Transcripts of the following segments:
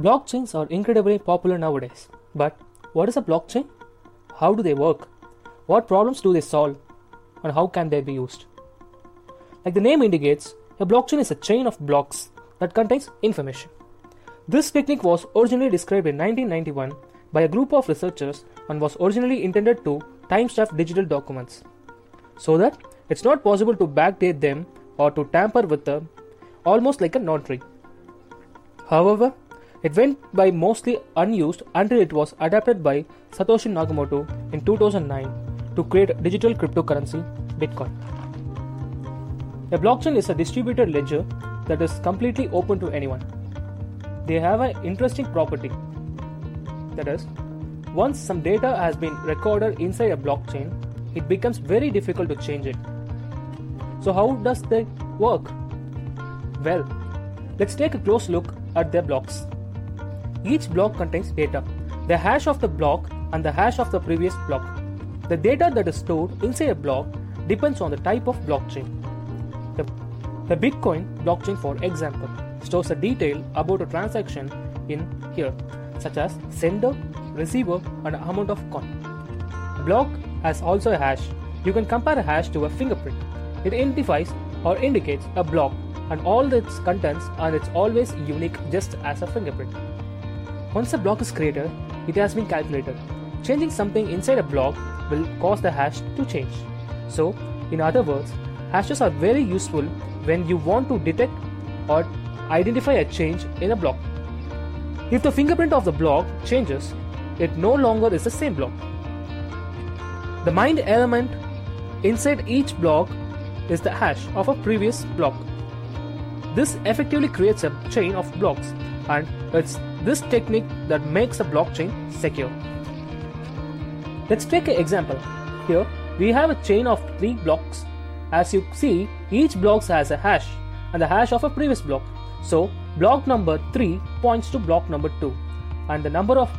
Blockchains are incredibly popular nowadays. But what is a blockchain? How do they work? What problems do they solve? And how can they be used? Like the name indicates, a blockchain is a chain of blocks that contains information. This technique was originally described in 1991 by a group of researchers and was originally intended to timestamp digital documents so that it's not possible to backdate them or to tamper with them almost like a notary. However, it went by mostly unused until it was adapted by Satoshi Nakamoto in 2009 to create digital cryptocurrency Bitcoin. A blockchain is a distributed ledger that is completely open to anyone. They have an interesting property. That is, once some data has been recorded inside a blockchain, it becomes very difficult to change it. So, how does they work? Well, let's take a close look at their blocks. Each block contains data, the hash of the block and the hash of the previous block. The data that is stored inside a block depends on the type of blockchain. The, the Bitcoin blockchain, for example, stores a detail about a transaction in here, such as sender, receiver, and amount of coin. Block has also a hash. You can compare a hash to a fingerprint. It identifies or indicates a block and all its contents and it's always unique just as a fingerprint. Once a block is created, it has been calculated. Changing something inside a block will cause the hash to change. So, in other words, hashes are very useful when you want to detect or identify a change in a block. If the fingerprint of the block changes, it no longer is the same block. The mined element inside each block is the hash of a previous block. This effectively creates a chain of blocks, and it's this technique that makes a blockchain secure. Let's take an example. Here we have a chain of three blocks. As you see, each block has a hash and the hash of a previous block. So block number 3 points to block number 2 and the number of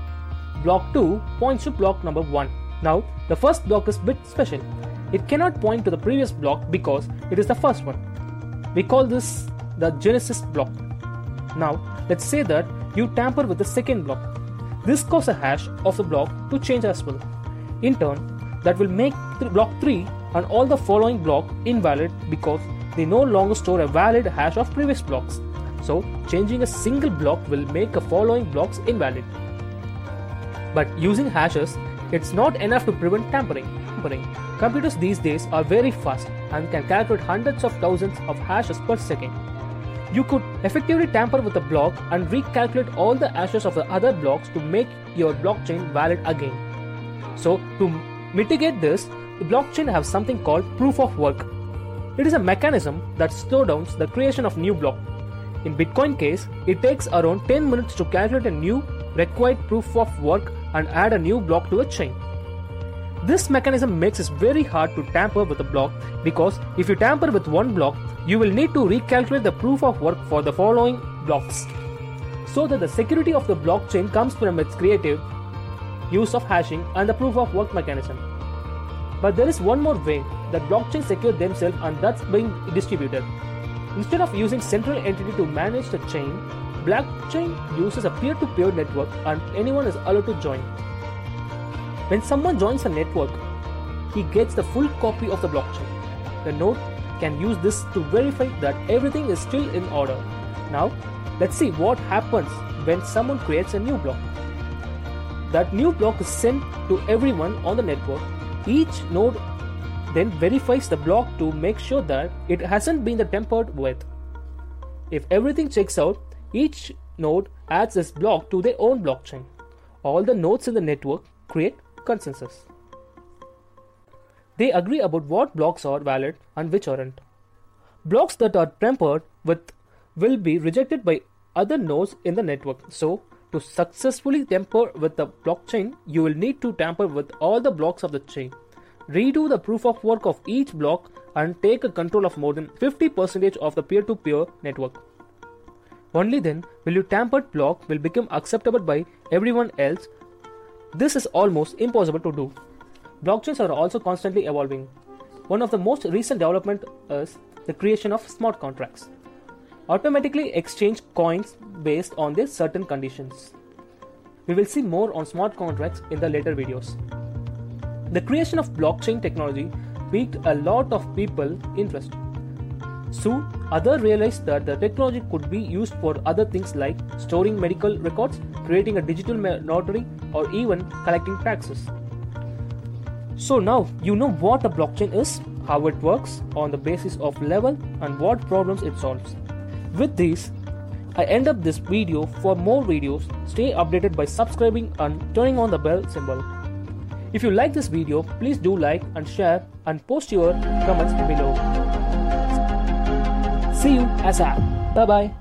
block 2 points to block number 1. Now the first block is bit special. It cannot point to the previous block because it is the first one. We call this the genesis block. Now let's say that you tamper with the second block. This causes a hash of the block to change as well. In turn, that will make block 3 and all the following block invalid because they no longer store a valid hash of previous blocks. So, changing a single block will make the following blocks invalid. But using hashes, it's not enough to prevent tampering. tampering. Computers these days are very fast and can calculate hundreds of thousands of hashes per second. You could effectively tamper with a block and recalculate all the hashes of the other blocks to make your blockchain valid again. So, to mitigate this, the blockchain has something called proof of work. It is a mechanism that slows down the creation of new block. In Bitcoin case, it takes around 10 minutes to calculate a new required proof of work and add a new block to a chain. This mechanism makes it very hard to tamper with a block because if you tamper with one block, you will need to recalculate the proof of work for the following blocks. So that the security of the blockchain comes from its creative use of hashing and the proof of work mechanism. But there is one more way that blockchains secure themselves and that's being distributed. Instead of using central entity to manage the chain, blockchain uses a peer-to-peer network and anyone is allowed to join. When someone joins a network, he gets the full copy of the blockchain. The node can use this to verify that everything is still in order. Now, let's see what happens when someone creates a new block. That new block is sent to everyone on the network. Each node then verifies the block to make sure that it hasn't been tampered with. If everything checks out, each node adds this block to their own blockchain. All the nodes in the network create consensus. They agree about what blocks are valid and which aren't. Blocks that are tampered with will be rejected by other nodes in the network. So, to successfully tamper with the blockchain, you will need to tamper with all the blocks of the chain. Redo the proof of work of each block and take a control of more than 50% of the peer to peer network. Only then will your tampered block will become acceptable by everyone else. This is almost impossible to do. Blockchains are also constantly evolving. One of the most recent development is the creation of smart contracts. automatically exchange coins based on their certain conditions. We will see more on smart contracts in the later videos. The creation of blockchain technology piqued a lot of people interest. Soon, others realized that the technology could be used for other things like storing medical records, creating a digital notary, or even collecting taxes. So now you know what a blockchain is, how it works on the basis of level, and what problems it solves. With this, I end up this video. For more videos, stay updated by subscribing and turning on the bell symbol. If you like this video, please do like and share and post your comments below. See you ASAP. Bye bye.